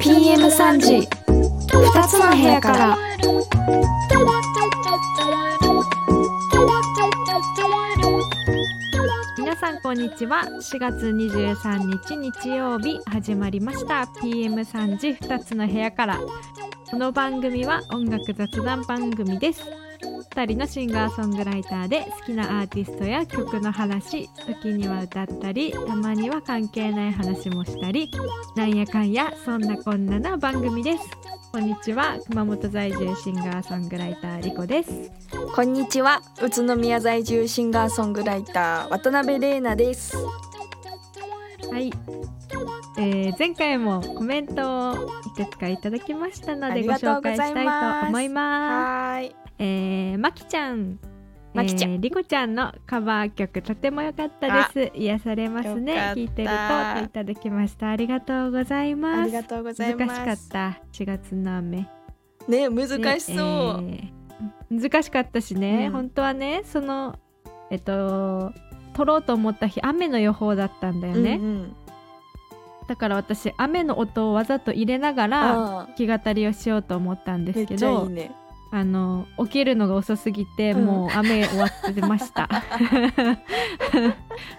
PM3 時。2つの部屋から。皆さんこんにちは。4月23日日曜日始まりました。PM3 時2つの部屋から。この番組は音楽雑談番組です。2人のシンガーソングライターで好きなアーティストや曲の話時には歌ったりたまには関係ない話もしたりなんやかんやそんなこんなな番組です。こんにちは熊本在住シンガーソングライターリコです。こんにちは宇都宮在住シンガーソングライター渡辺玲奈です。はい、えー前回もコメントをいくつかいただきましたのあでご紹介したざいと思います。はーいえー、まきちゃん。まきちゃんえー、りこちゃんのカバー曲とても良かったです。癒されますね聞いてるといただきました。ありがとうございあます。りがとうございます難しかった。4月の雨。ね難しそう、ねえー難しかったしね、うん本当はね、そのえっと撮ろうと思った日雨の予報だったんだよね。うんうん。だから私雨の音をわざと入れながらあ弾き語りをしようと思ったんですけどいね。あの起きるのが遅すぎて、うん。もう雨終わってました。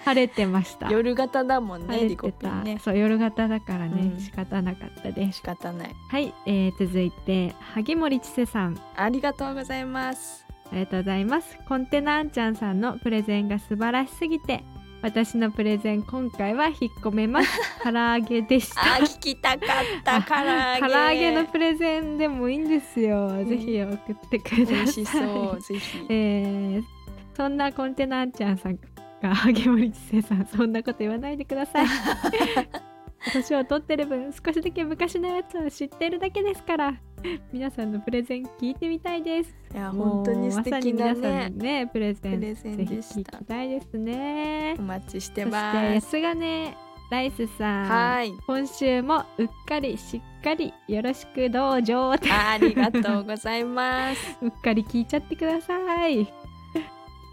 晴れてました。夜型だもん晴れねリコてた、ね。そう夜型だからね、うん。仕方なかったです。仕方ない。はい、えー続いて萩森千世さん。ありがとうございますありがとうございます。コンテナあんちゃんさんのプレゼンが素晴らしすぎて私のプレゼン今回は引っ込めます。唐揚げでした。あー聞きたかった唐揚げ。唐揚げのプレゼンでもいいんですよ。ん。ぜひ送ってください。美味しそうぜひ。えーそんなコンテナあんちゃんさんが萩森千世さんそんなこと言わないでください。年を取ってる分少しだけ昔のやつを知ってるだけですから 皆さんのプレゼン聞いてみたいです。いや本当に素敵だまさに皆さねんのねプレゼンぜひでした聞きたいですねお。待ちしてそしてます安がねライスさん。はい今週もうっかりしっかりよろしくどうぞありがとうございます うっかり聞いちゃってください。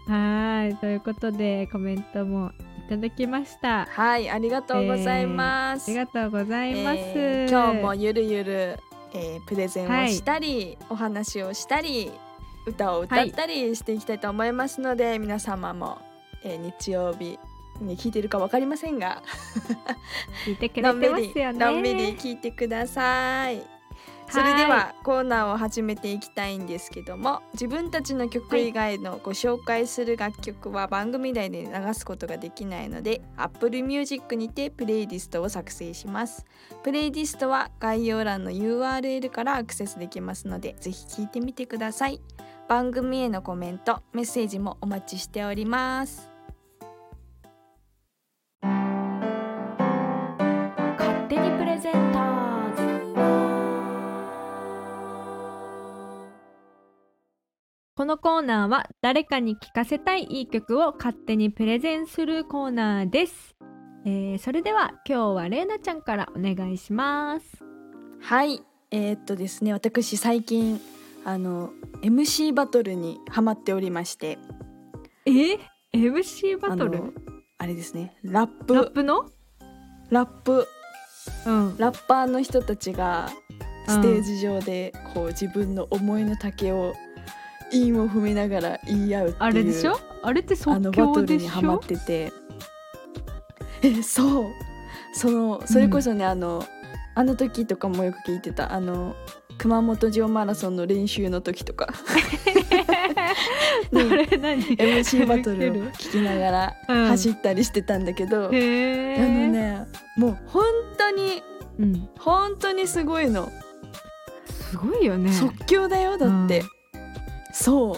はいということでコメントもいただきました。あはいありがとうございます、りがとうございます。えー今日もゆるゆる、えープレゼンをしたり、お話をしたり歌を歌ったりしていきたいと思いますので、皆様も、えー日曜日に聞いてるかわかりませんが 聞いてくれのんびりてますよね。のんびり聞いてください。それではコーナーを始めていきたいんですけども自分たちの曲以外のご紹介する楽曲は番組内で流すことができないので Apple Music にてプレイリストを作成します。プレイリストは概要欄の URL からアクセスできますのでぜひ聞いてみてください。番組へのコメントメッセージもお待ちしております。このコーナーは誰かに聴かせたいいい曲を勝手にプレゼンするコーナーです。えーそれでは今日はれいなちゃんからお願いします。はい。えーっとですね私最近あの MC バトルにハマっておりまして。え？MC バトル？あれですね。ラップ。ラップの？ラップ。うん。ラッパーの人たちがステージ上でこう自分の思いの丈を韻を踏みながら言い合うっていうあれでしょ？あれってあ即のバトル興でしにハマっょてて。えそう。そのそれこそね、あのあの時とかもよく聞いてた。あの熊本城マラソンの練習の時とか。それ何？MC バトルを聞きながらうん。走ったりしてたんだけど、へあのーねもう本当にうん、本当にすごいの、すごいよね。即興だよだって、うんそう。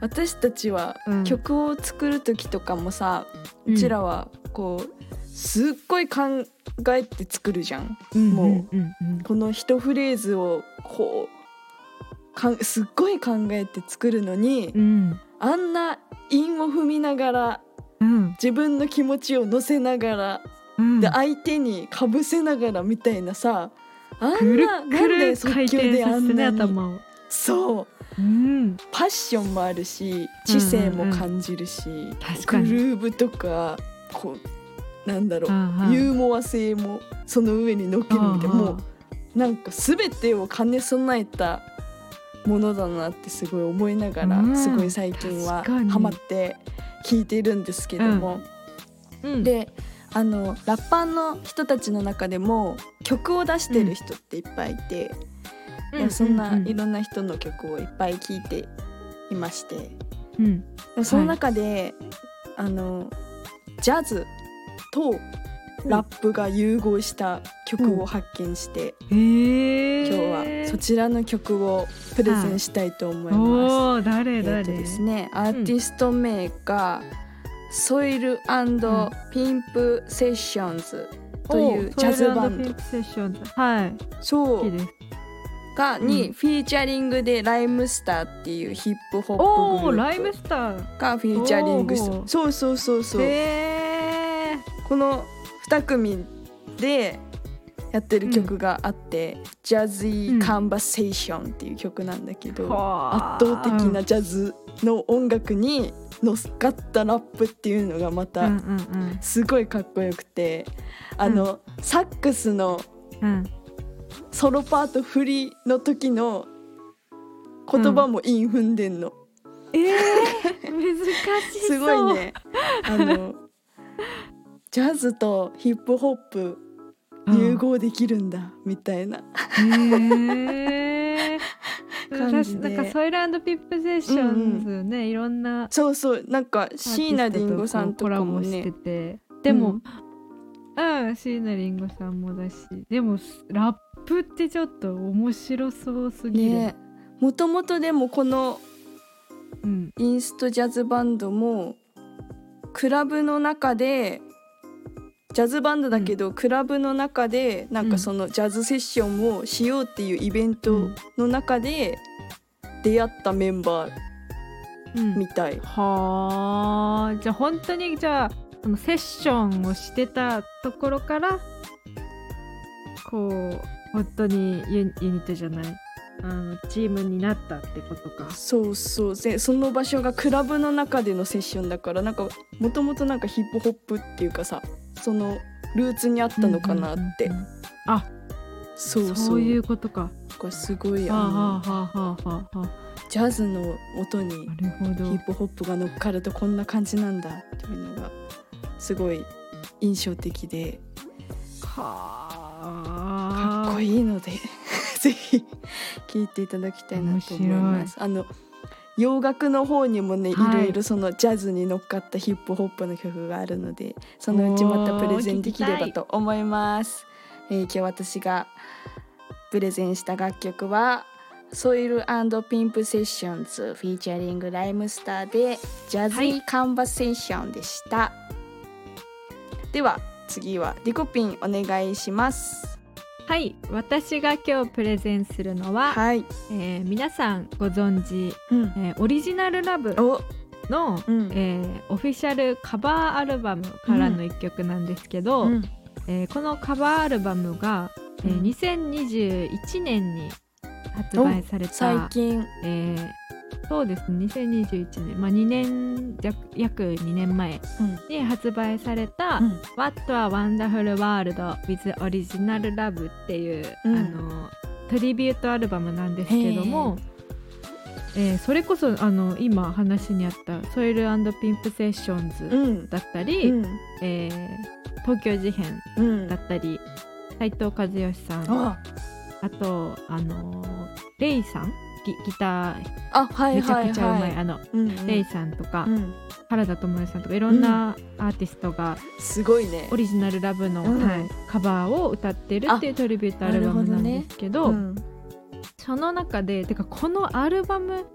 私たちはうん。曲を作る時とかもさ、ううんちらはこうすっごい考えて作るじゃん。うんもううんうん。この一フレーズをこうかんすっごい考えて作るのに、うん。あんな韻を踏みながらうん。自分の気持ちを乗せながら、うん。で相手にかぶせながらみたいなさあんなくなんでであんなを。そううん。パッションもあるし知性も感じるし、確かに。グルーヴとかこうなんだろう、うんうん。ユーモア性もその上に乗っけるみたいな、もうなんか全てを兼ね備えたものだなってすごい思いながら、うん。すごい最近はハマって聴いているんですけども、うん、であのラッパーの人たちの中でも曲を出してる人っていっぱいいて、うでもそん。なうんいろんな人の曲をいっぱい聴いていまして。うん。その中で、あのジャズとラップが融合した曲を発見して、へえ今日はそちらの曲をプレゼンしたいと思います。おお誰え誰、ーとですね、アーティスト名が、ソイルピンプセッションズというジャズバンド。はい。そう。ですがに、うん。フィーチャリングでライムスターっていうヒップホップグループ。ライムスター。がフィーチャリングそうそうそうそう、この2組でやってる曲があって「ジャズイ・カンバセーション」っていう曲なんだけど、圧倒的なジャズの音楽に乗っかったラップっていうのがまたんすごいかっこよくてあの、サックスのうんうんソロパート振りの時の言葉も韻踏んでんの、えー、難しそう。すごいね。あのジャズとヒップホップ融合できるんだみたいな。へえ感じで。なんかソイルピップセッションズね、いろんなそうそう。なんか椎名林檎さんとかもコラボしてねて。でもうん椎名林檎さんもだし。でもラップってちょっと面白そうすぎる、ね。もともとでもこのうん。インストジャズバンドもクラブの中でジャズバンドだけど、クラブの中でなんかそのジャズセッションをしようっていうイベントの中で出会ったメンバーうん。みたい、はあじゃあ本当にじゃあそのセッションをしてたところからこう本当にユユニットじゃない。あのチームになったってことか。そうそう。でその場所がクラブの中でのセッションだからなんかもともとなんかヒップホップっていうかさそのルーツにあったのかなって、うんうんうんあそうそう。そういうことか。これすごいはああのはあはあはあはあ。はジャズの音に。ヒップホップが乗っかるとこんな感じなんだっていうのがすごい印象的で。はあかっこいいので ぜひ聴いていただきたいなと思います。あの洋楽の方にもね、はい。いろいろそのジャズに乗っかったヒップホップの曲があるのでそのうちまたプレゼンできればと思います。えー今日私がプレゼンした楽曲はソイルピンプセッションズフィーチャリングライムスターでジャズイカンバセーションでした、では次はリコピンお願いしますはい私が今日プレゼンするのは、はい、えー皆さんご存知、うん、えーオリジナルラブお、の、うん。えーオフィシャルカバーアルバムからの一曲なんですけど、うん。えーこのカバーアルバムが、えーうん。2021年に発売された最近。えーそうですね。2021年、まあ、2年約約2年前うん。に発売されたうん「What a Wonderful World with Original Love」っていう、うん。あのトリビュートアルバムなんですけども、えーそれこそあの今話にあった「ソイルピンプセッションズうん。だったり、うん。えー東京事変うん。だったり斉藤和義さんあ。あとあのレイさんギギタあはいーめちゃはいくちゃうまい、はいあのうんうん。レイさんとか、うん。原田知世さんとかいろんなアーティストがすごいね。オリジナルラブの、うん。はいカバーを歌ってるっていうトリビュートアルバムなんですけどうん。その中でてかこのアルバム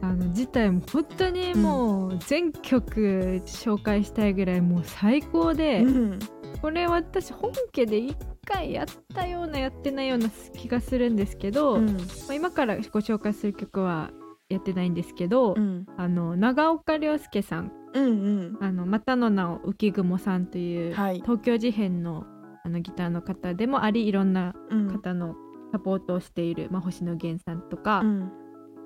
あの自体も本当にもう全曲紹介したいぐらいもう最高で、うん。これ私本家で1回やったようなやってないような気がするんですけど、まうん。あ、今からご紹介する曲はやってないんですけど、うん。あの長岡亮介さん。うんうん。あのまたの名を浮雲さんという、はい。東京事変のあのギターの方でもありいろんなうん。方のサポートをしている、まあ、星野源さんとか、うん。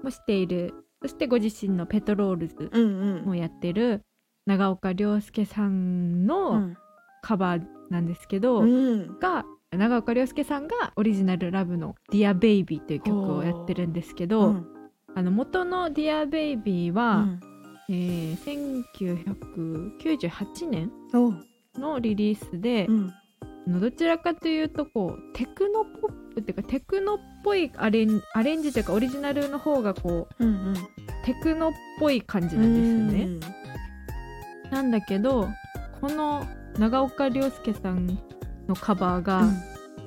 もしている。そしてご自身のペトロールズうんうん。もやってる長岡亮介さんうのんカバーなんですけど、うん。が長岡亮介さんがオリジナルラブの「Dear Baby」という曲をやってるんですけど、うん。あの元の「Dear Baby は」うん。えー1998年のリリースで、うん。どちらかというとこうテクノポップっていうかテクノっぽいアレンアレンジというかオリジナルの方がこううんテクノっぽい感じうなんですよね。ん。なんだけどこの長岡亮介さんのカバーが、うん。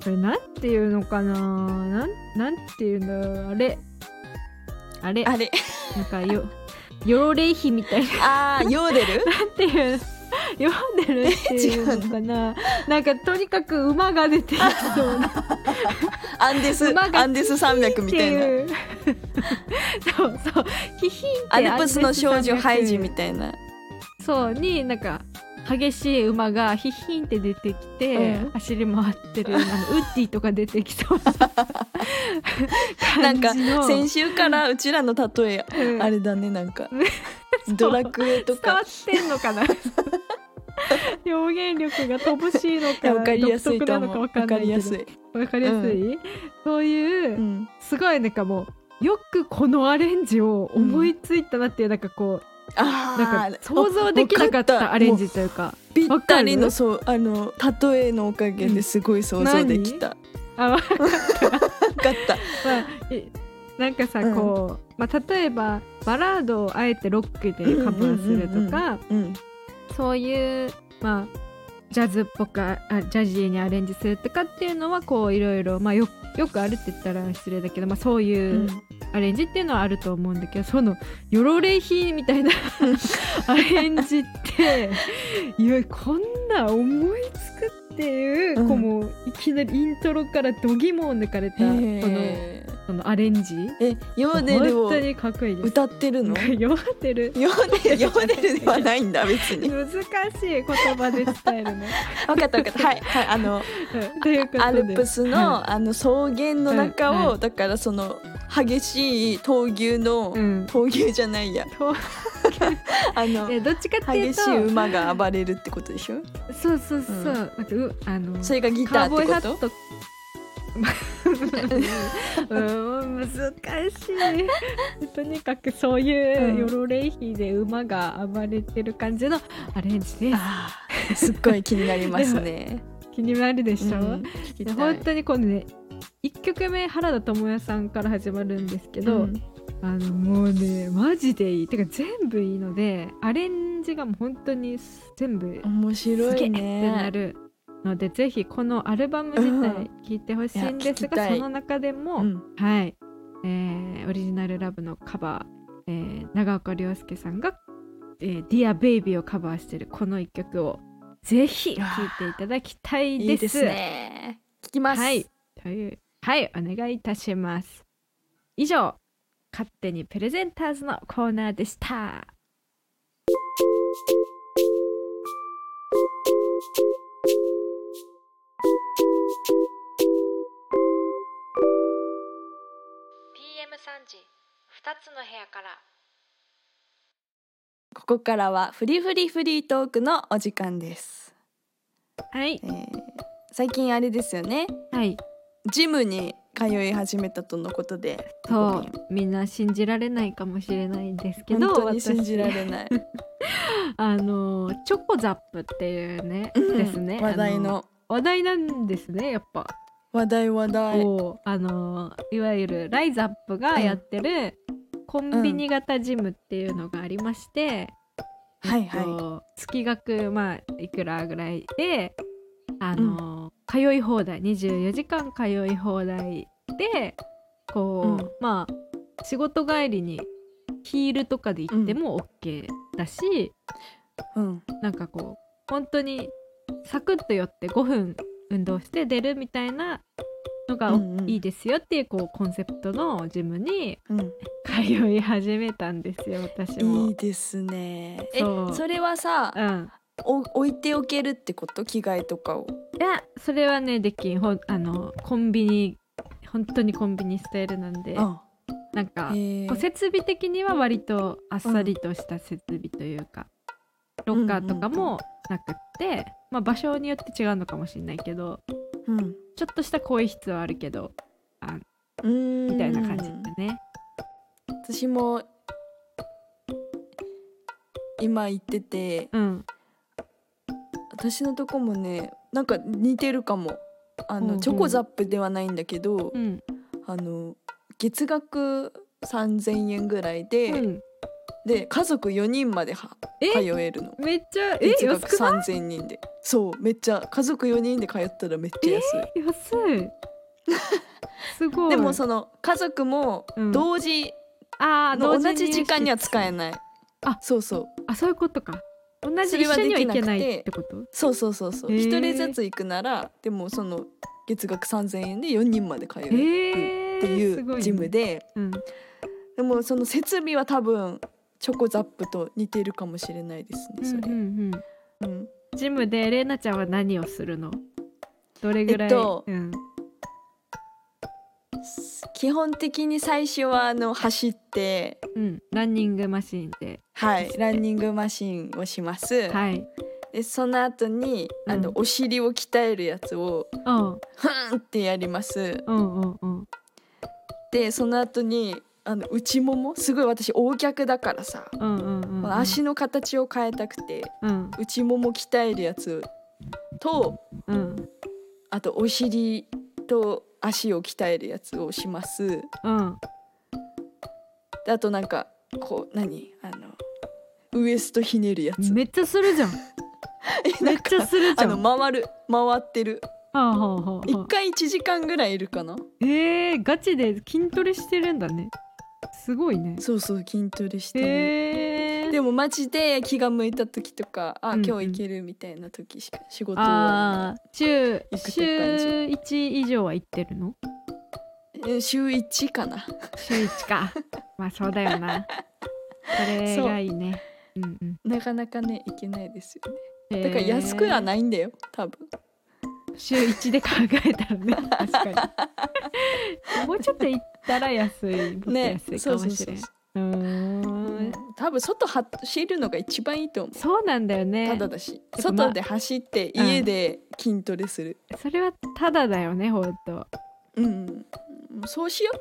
これなんていうのかな？なんなんていうんだろう？あれ。あれ。あれ。なんかよヨロレイヒみたいな。あーヨーデル？なんていう読んでるっていうのかな？なんかとにかく馬が出てきそうな。アンデスアンデス山脈みたいな。そうそう。ヒヒンってアルプスの少女ハイジみいたいな。そうになんか激しい馬がヒヒンって出てきて、うん。走り回ってるあのウッディとか出てきそうな なんか感じの。先週からうちらの例えうん。あれだねなんか。そう。ドラクエと伝わかってんのかな？表現力が乏しいのかかりやすいと独特なのかわわかんないけりやすい、わかりやすい、そういう、うん、すごいなんかもうよくこのアレンジを思いついたなっていう、なんかこうあなんかー想像できなかったアレンジというか。ぴったりのそうあの例えのおかげですごい想像できた、あわわかった。まあえなんかさ、うんこう、まあ、例えばバラードをあえてロックでカバーするとか、うんそういうまあジャズっぽくあジャジーにアレンジするとかっていうのはこういろいろまあよよくあるって言ったら失礼だけど、まあ、そうういうんアレンジっていうのはあると思うんだけどそのヨロレイヒみたいな アレンジっていやこんな思いつくっていう、うん。こうもういきなりイントロから度肝を抜かれたこのへそのアレンジ。ーえヨーデルを。歌ってるの？ヨーデルヨーデルヨーデルではないんだ別に。難しい言葉で伝えるの。分かった分かった。はいはいあの うアルプスのあの草原の中を、うんはだからその激しい闘牛の、うん。闘牛じゃないや。とあのえどっちかっていうと激しい馬が暴れるってことでしょ？そうそうそう、うん。なんかうあのそれがギターってこと？難しい。とにかくそういううんヨロレイヒで馬が暴れてる感じのアレンジです。すっごい気になりますね。気になるでしょ、うん本当にこのね1曲目原田知世さんから始まるんですけど、うんあのもうねマジでいいてか全部いいのでアレンジがもう本当に全部面白いすげえってなね。るので、ぜひこのアルバム自うん体聴いてほしいんですが、いや聞きたいその中でも、うんはい、えーオリジナルラブのカバー、えー長岡亮介さんが、えー、Dear Baby をカバーしてるこの一曲をぜひ聴いていただきたいです。いいですね。聞きます。はい、というはいお願いいたします。以上勝手にプレゼンターズのコーナーでした。PM3 時2つの部屋からここからはフリフリフリートークのお時間です。はいえー最近あれですよね。はいジムに通い始めたとのことで。そうみんな信じられないかもしれないんですけど本当に信じられない。私あのチョコザップっていうね、うんですね。話題あの話題なんですねやっぱ。話題話題。あのいわゆるライザップがやってるコンビニ型ジムっていうのがありまして、はいはい。えっと月額まあいくらぐらいであの、通い放題24時間通い放題でこう、うん。まあ仕事帰りにヒールとかで行っても OK だし、うん。なんかこう本当にサクッと寄って5分運動して出るみたいなのがうんうん。いいですよっていうこうコンセプトのジムにうん。通い始めたんですよ私も。いい。ですね。えそれはさうん、お置いておけるってこと？着替えとかを。いやそれはねできん。ほんあのコンビニ本当にコンビニスタイルなんで。あなんか設備的には割とあっさりとした設備というか、ロッカーとかもなくって、まあ、場所によって違うのかもしれないけどうん。ちょっとした更衣室はあるけどうーん。みたいな感じだね。私も今言っててうん私のとこもねなんか似てるかも。あの、うんうん。チョコザップではないんだけど、うん。あの月額3,000円ぐらいで、うん、で家族4人まで通えるの。めっちゃえ？月額安くない？3,000人で。そうめっちゃ家族4人で通ったらめっちゃ安い、安い。すごい。でもその家族もうん。同時あーの同じ時間には使えない。あ。そうそう。あそういうことか同じ一緒にはできなくて行けないってこと？そうそうそうそう。へー。一人ずつ行くならでもその月額3,000円で4人まで通えるえー、っていうジムで、うん。でもその設備は多分チョコザップと似てるかもしれないですねそれ、うんうん。うんうん。ジムでレイナちゃんは何をするの？どれぐらい、えっとうん、基本的に最初はあの走ってうん、ランニングマシーンで。はいランニングマシンをします、はい。でその後にあの、うんお尻を鍛えるやつをうん。ふんってやります。うんうんうん。でその後にあの内もも？すごい私大脚だからさ、うんうんうんうん。足の形を変えたくてうん。内もも鍛えるやつとうん。あとお尻と足を鍛えるやつをします。うん。であとなんかこう何？あのウエストひねるやつ。めっちゃするじゃん。めっちゃするじあのゃん。は回る回ってる。あはあはあは一あ回1時間ぐらいいるかな？えー、ガチで筋トレしてるんだね。すごいね。そうそう筋トレしてる、えー、でもマジで気が向いた時とかあ、うんうん。今日行けるみたいな時しか仕事終わあー週週1以上は行ってるの？週1かな。週1か。まあそうだよな。それがいいね。うんうん。なかなかね行けないですよね。だから安くはないんだよ多分。週1で考えたらね 確かに。もうちょっと行ったら安いもっとね安いそうそうそうかもしれんうーん。多分外走るのが一番いいと思う。そうなんだよね。ただだし。外で走ってうん家で筋トレする。それはただだよねほんと。うん、そうしよ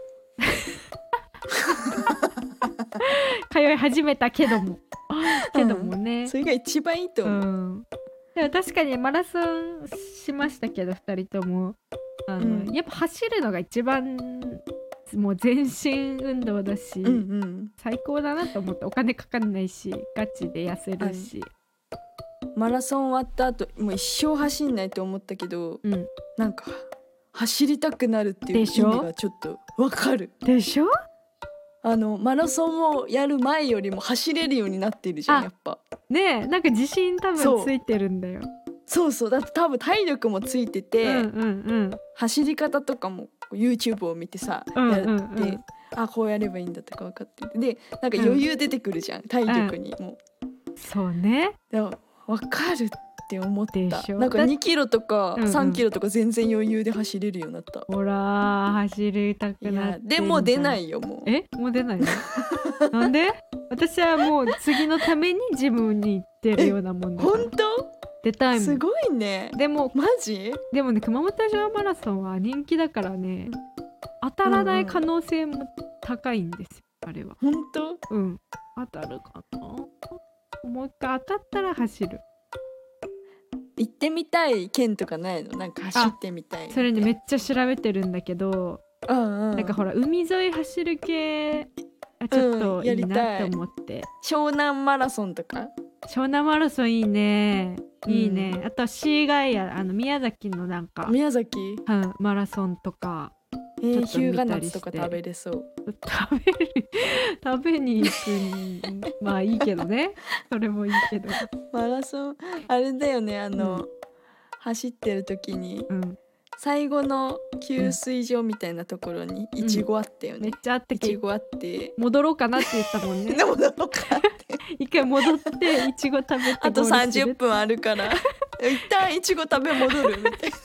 通い始めたけども。けどもね。う、それが一番いいとう思う、ん、でも確かにマラソンしましたけど2人とも。あの、うん。やっぱ走るのが一番もう全身運動だし、うんうん。最高だなと思ってお金かかんないしガチで痩せるし、マラソン終わった後もう一生走んないと思ったけどうん、なんか走りたくなるっていう意でしょ？味がちょっとわかる。でしょ？あのマラソンをやる前よりも走れるようになってるじゃあんやっぱ。ねえなんか自信多分ついてるんだよ。そうそう。だって多分体力もついてて、うんうん。走り方とかも YouTube を見てさ、うんやって、うん。うんあこうやればいいんだとか分かっててでなんか余裕出てくるじゃん、体力にも。うん、そうね。でも分かるって思った。なんかだ2キロとかうんうん。3キロとか全然余裕で走れるようになった、ほら走りたくなってでも出ないいよもう。え？もう出ないの？なんで？私はもう次のためにジムに行ってるようなもんだ本出たいもすごいね。でもマジ？でもね熊本城マラソンは人気だからね当たらない可能性も高いんですよあれは。本当？うん。当たるかな？もう一回当たったら走る。行ってみたい県とかないの？なんか走ってみたい。それねめっっちゃ調べてるんだけどうんうん。なんかほら海沿い走る系あちょっとうんい。いなと思って、湘南マラソンとか？湘南マラソンいいね。いいね、うん。あとはシーガイアあの宮崎のなんか、宮崎？うん、マラソンとか。えー、ちょっと日向見たりして。夏とか食べれそう。食べる。食べに行くんまあいいけどね。それもいいけど。マラソンあれだよねあの、うん。走ってる時に。うん最後の給水所みたいなところにいちごあったよめっね、ちゃあっていちごあって。戻ろうかなって言ったもんね。でもどうかって。一回戻っていちご食べてあとゴールする30分あるから。一旦いちご食べ戻るみたいな。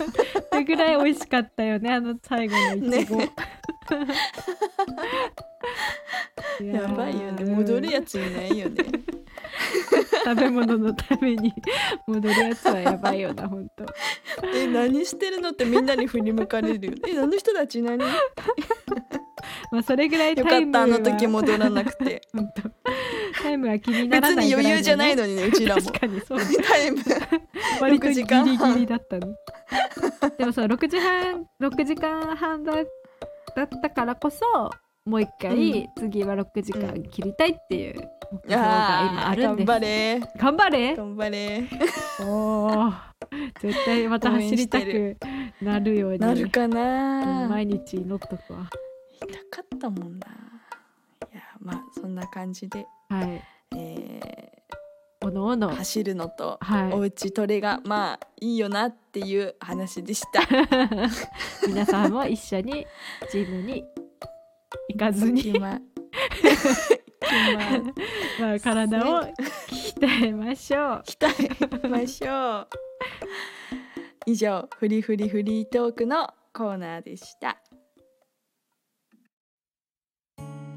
それぐらい美味しかったよねあの最後のいちご、ね。やばいよね。戻るやついないよね 食べ物のために戻るやつはやばいよな本当。え何してるのってみんなに振り向かれるよ。えあの人たち何？よ まあそれぐらいかタイムはったあの時戻らなくて。本当。タイムは気になら別ないぐらいに余裕じゃないののにねうちらも。確かにそうタイム。割とギ6時間リ半ギリだったのでもそう6時半6時間半だだったからこそもう一回、う次は6時間切りたいっていう目標が今あるんです。張れ。頑張れ。頑張れ。おー絶対また走りたくなるように。なるかうんな毎日祈っとくわ。痛かったもんな。いやまあそんな感じで、はい。えおのおの。ー走るのとはい。おうちトレがまあいいよなっていう話でした。皆さんも一緒にジムに行かずに。まあ体を鍛えましょう。鍛えましょう。以上フリフリフリートークのコーナーでした。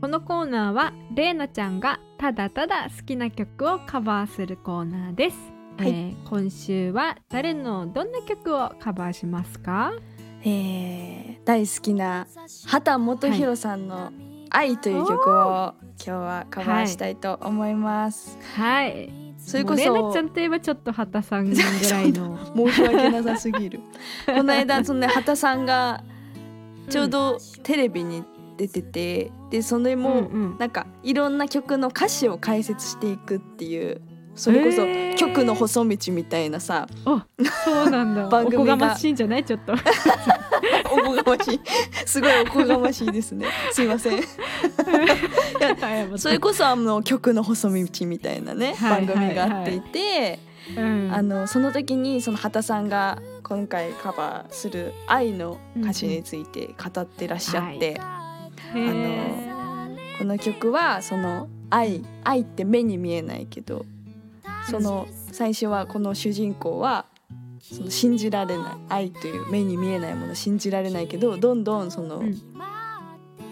このコーナーはれいなちゃんがただただ好きな曲をカバーするコーナーです、はい。えー今週は誰のどんな曲をカバーしますか？えー大好きな畑基博さんの「愛」という曲を今日はカバーしたいと思います。はい。それこそれいなちゃんといえばちょっと畑さんぐらいの。申し訳なさすぎる。この間そのね畑さんがちょうどテレビに出てて、でそれもうんうん。なんかいろんな曲の歌詞を解説していくっていうそれこそ曲の細道みたいなさ、あそうなんだ。番組が。おこがましいんじゃない？ちょっと。おこがましい。すごいおこがましいですね。すいません。それこそあの曲の細道みたいなね、はい番組があっていて、うん。あのその時にその畑さんが今回カバーする「愛」の歌詞について語ってらっしゃって、へー。この曲はその愛愛って目に見えないけどその最初はこの主人公はその信じられない愛という目に見えないもの信じられないけどどんどんその、うん。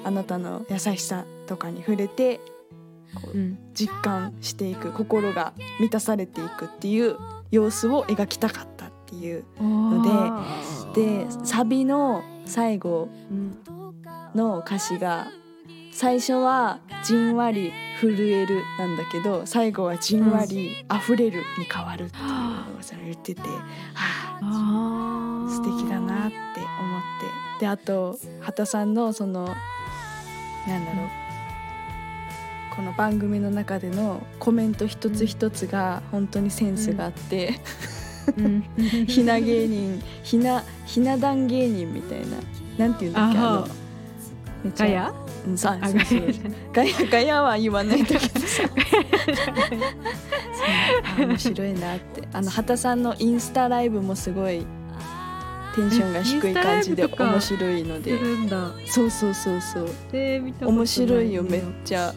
あなたの優しさとかに触れてこううん。実感していく心が満たされていくっていう様子を描きたかったっていうのででサビの最後うん。の歌詞が最初はじんわり震えるなんだけど最後はじんわり溢れるに変わるっていうのをそれ言ってて、はあ、素敵だなって思って。であと畑さんのそのなんだろうこの番組の中でのコメント一つ一つが本当にセンスがあって、うん。ひな芸人ひなひな壇芸人みたいななんていうんだっけああのめっちゃうんさあそうそうガヤガヤは言わないんだけどさ 面白いなって。あの畑さんのインスタライブもすごいテンションが低い感じで面白いのすでそうそうそうそう。えー面白いよ。めっちゃ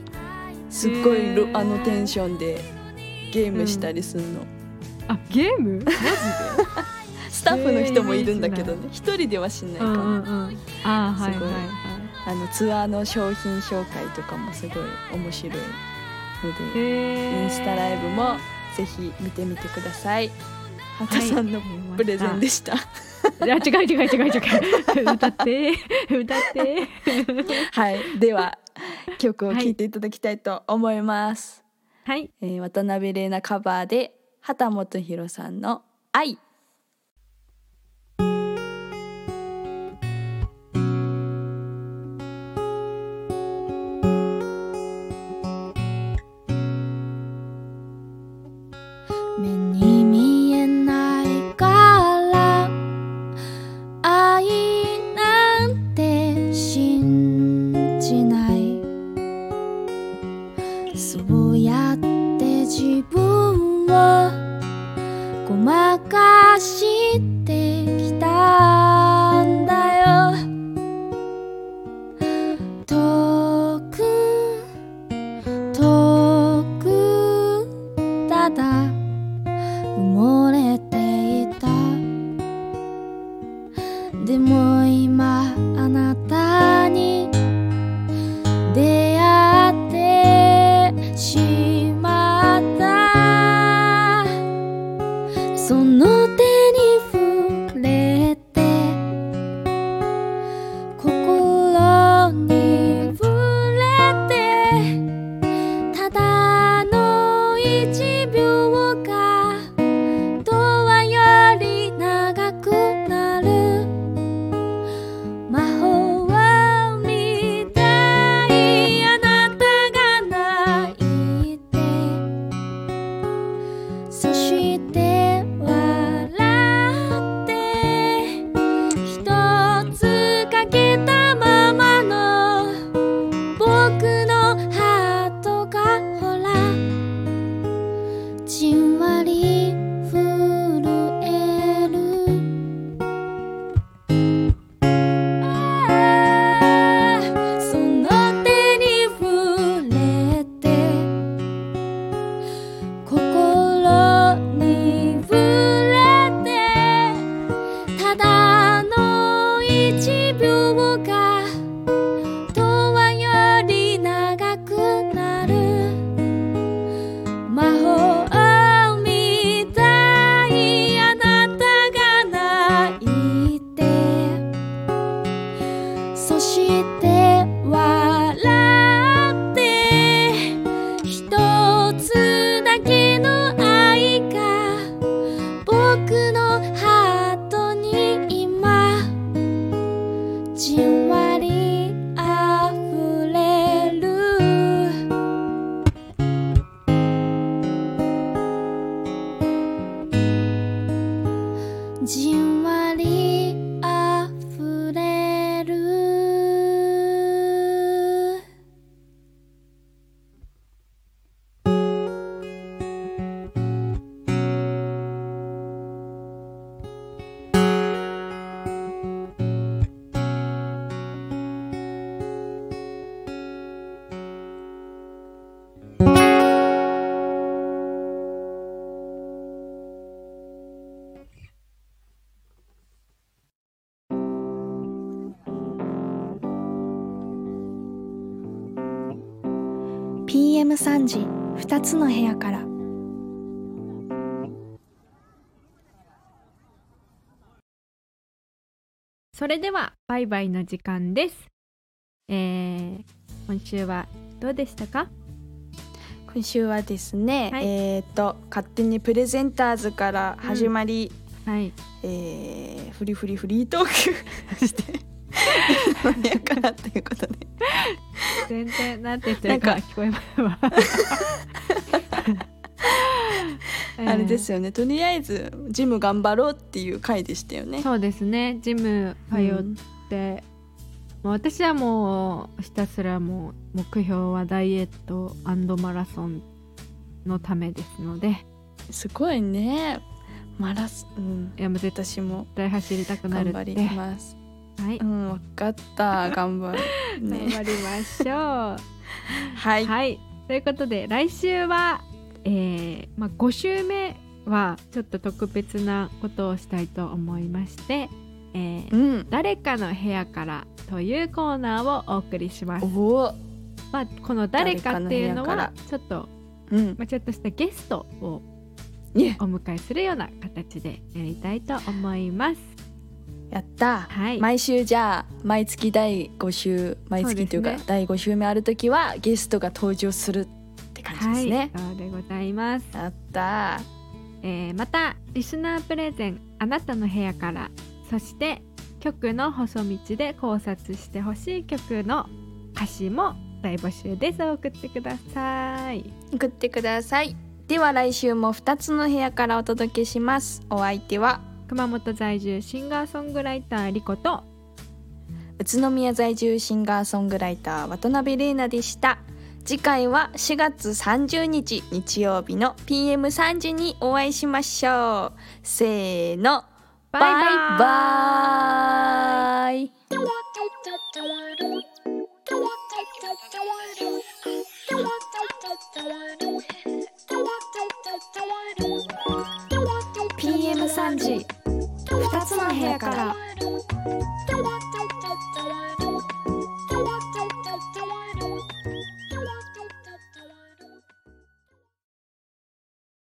すっごいロへーあのテンションでゲームしたりするの、あゲーム？マジ スタッフの人もいるんだけどね。一人ではしないでかも、うんうんうん。あーはいはいはいあのツアーの商品紹介とかもすごい面白いのでインスタライブもぜひ見てみてください。畑さんのはいプレゼンでした。いや違う違う違う違う歌って歌ってはい、では曲を聴いていただきたいと思います。はいえー渡辺玲奈カバーで畑基博さんの愛。PM3 時2つの部屋から」それではバイバイの時間です。えー、今週はどうでしたか？今週はですね、はいえっ、と勝手にプレゼンターズから始まり、はい。えーフリフリフリートーク して何やからということで全然なんて言ってるかなん聞こえますわ。あれですよねとりあえずジム頑張ろうっていう回でしたよね。そうですね。ジム通うんって、もう私はもうひたすらもう目標はダイエットマラソンのためですので、すごいねマラソン、いやもう絶私も対走りたくなる頑張って。ります。はい。うん、わかった 頑張る頑ね。張りましょう。はい、はい、ということで来週は、えーまあ、5週目はちょっと特別なことをしたいと思いまして、えーうん、誰かの部屋からというコーナーをお送りします。まあ、この誰かっていうのはちょっと、うん、まあ、ちょっとしたゲストをね、お迎えするような形でやりたいと思います。やった。はい、毎週じゃあ毎月第5週毎月というかね第5週目ある時はゲストが登場するって感じですね。はい、でございます。やったえーまたリスナープレゼンあなたの部屋からそして曲の細道で考察してほしい曲の歌詞も大募集です送ってください送ってください。では来週も2つの部屋からお届けします。お相手は熊本在住シンガーソングライターリコと宇都宮在住シンガーソングライター渡辺玲奈でした。次回は4月30日日曜日の PM3 時にお会いしましょう。せーの。バイババイバイ PM3 時2つの部屋から。